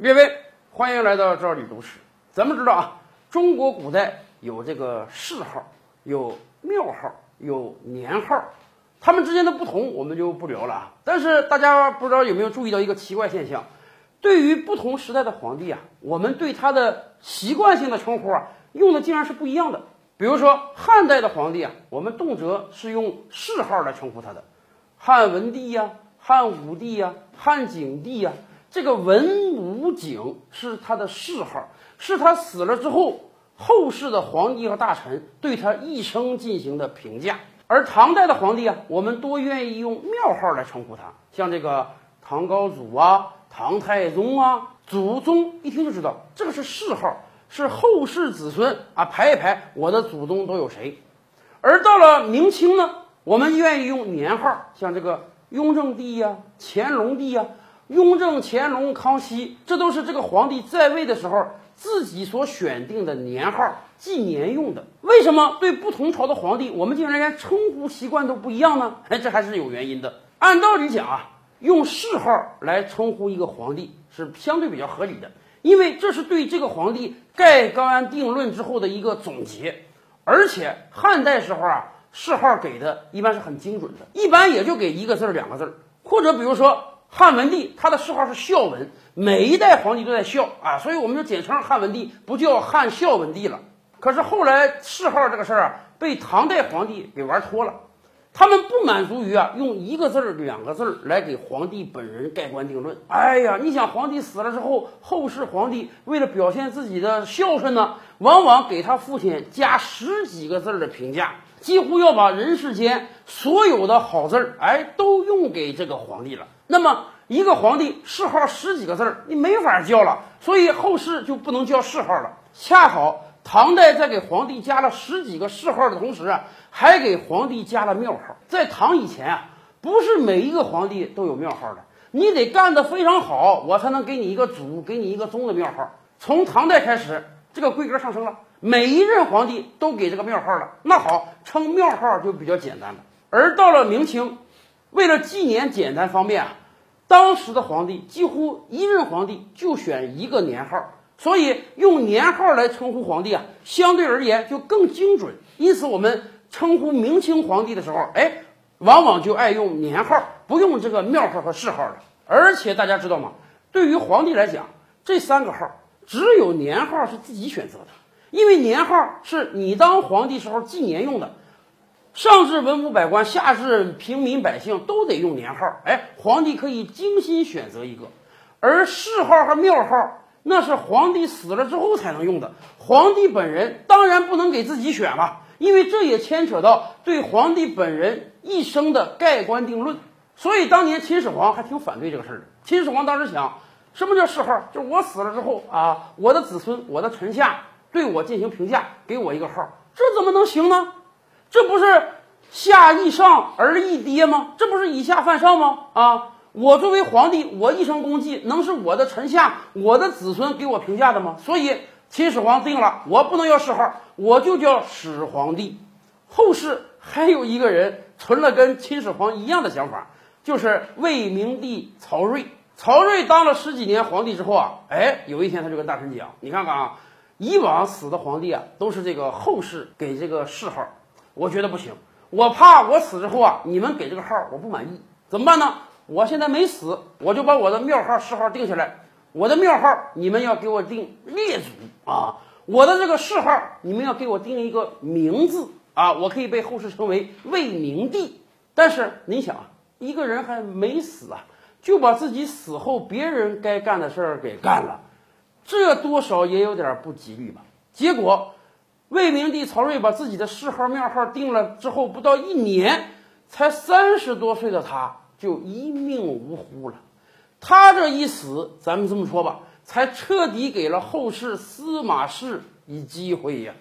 列位，欢迎来到赵李读史。咱们知道啊，中国古代有这个谥号，有庙号，有年号，它们之间的不同我们就不聊了啊。但是大家不知道有没有注意到一个奇怪现象？对于不同时代的皇帝啊，我们对他的习惯性的称呼啊，用的竟然是不一样的。比如说汉代的皇帝啊，我们动辄是用谥号来称呼他的，汉文帝呀、汉武帝呀、汉景帝呀。这个文武景是他的谥号，是他死了之后，后世的皇帝和大臣对他一生进行的评价。而唐代的皇帝啊，我们多愿意用庙号来称呼他，像这个唐高祖啊、唐太宗啊、祖宗，一听就知道这个是谥号，是后世子孙啊排一排，我的祖宗都有谁。而到了明清呢，我们愿意用年号，像这个雍正帝呀、乾隆帝呀。雍正、乾隆、康熙，这都是这个皇帝在位的时候自己所选定的年号，纪年用的。为什么对不同朝的皇帝，我们竟然连称呼习惯都不一样呢？哎，这还是有原因的。按道理讲啊，用谥号来称呼一个皇帝是相对比较合理的，因为这是对这个皇帝盖棺定论之后的一个总结。而且汉代时候啊，谥号给的一般是很精准的，一般也就给一个字儿、两个字儿，或者比如说。汉文帝他的谥号是孝文，每一代皇帝都在孝啊，所以我们就简称汉文帝，不叫汉孝文帝了。可是后来谥号这个事儿啊，被唐代皇帝给玩脱了，他们不满足于啊用一个字儿、两个字儿来给皇帝本人盖棺定论。哎呀，你想皇帝死了之后，后世皇帝为了表现自己的孝顺呢，往往给他父亲加十几个字儿的评价，几乎要把人世间所有的好字儿，哎，都用给这个皇帝了。那么，一个皇帝谥号十几个字儿，你没法叫了，所以后世就不能叫谥号了。恰好唐代在给皇帝加了十几个谥号的同时啊，还给皇帝加了庙号。在唐以前啊，不是每一个皇帝都有庙号的，你得干得非常好，我才能给你一个祖，给你一个宗的庙号。从唐代开始，这个规格上升了，每一任皇帝都给这个庙号了。那好，称庙号就比较简单了。而到了明清，为了纪年简单方便啊。当时的皇帝几乎一任皇帝就选一个年号，所以用年号来称呼皇帝啊，相对而言就更精准。因此，我们称呼明清皇帝的时候，哎，往往就爱用年号，不用这个庙号和谥号了。而且大家知道吗？对于皇帝来讲，这三个号只有年号是自己选择的，因为年号是你当皇帝时候纪年用的。上至文武百官，下至平民百姓，都得用年号。哎，皇帝可以精心选择一个，而谥号和庙号那是皇帝死了之后才能用的。皇帝本人当然不能给自己选了，因为这也牵扯到对皇帝本人一生的盖棺定论。所以当年秦始皇还挺反对这个事儿的。秦始皇当时想，什么叫谥号？就是我死了之后啊，我的子孙、我的臣下对我进行评价，给我一个号，这怎么能行呢？这不是下易上而易跌吗？这不是以下犯上吗？啊！我作为皇帝，我一生功绩能是我的臣下、我的子孙给我评价的吗？所以秦始皇定了，我不能要谥号，我就叫始皇帝。后世还有一个人存了跟秦始皇一样的想法，就是魏明帝曹睿。曹睿当了十几年皇帝之后啊，哎，有一天他就跟大臣讲：“你看看啊，以往死的皇帝啊，都是这个后世给这个谥号。”我觉得不行，我怕我死之后啊，你们给这个号我不满意，怎么办呢？我现在没死，我就把我的庙号谥号定下来。我的庙号你们要给我定列祖啊，我的这个谥号你们要给我定一个名字啊，我可以被后世称为魏明帝。但是您想啊，一个人还没死啊，就把自己死后别人该干的事儿给干了，这多少也有点不吉利吧？结果。魏明帝曹睿把自己的谥号庙号定了之后，不到一年，才三十多岁的他就一命呜呼了。他这一死，咱们这么说吧，才彻底给了后世司马氏以机会呀。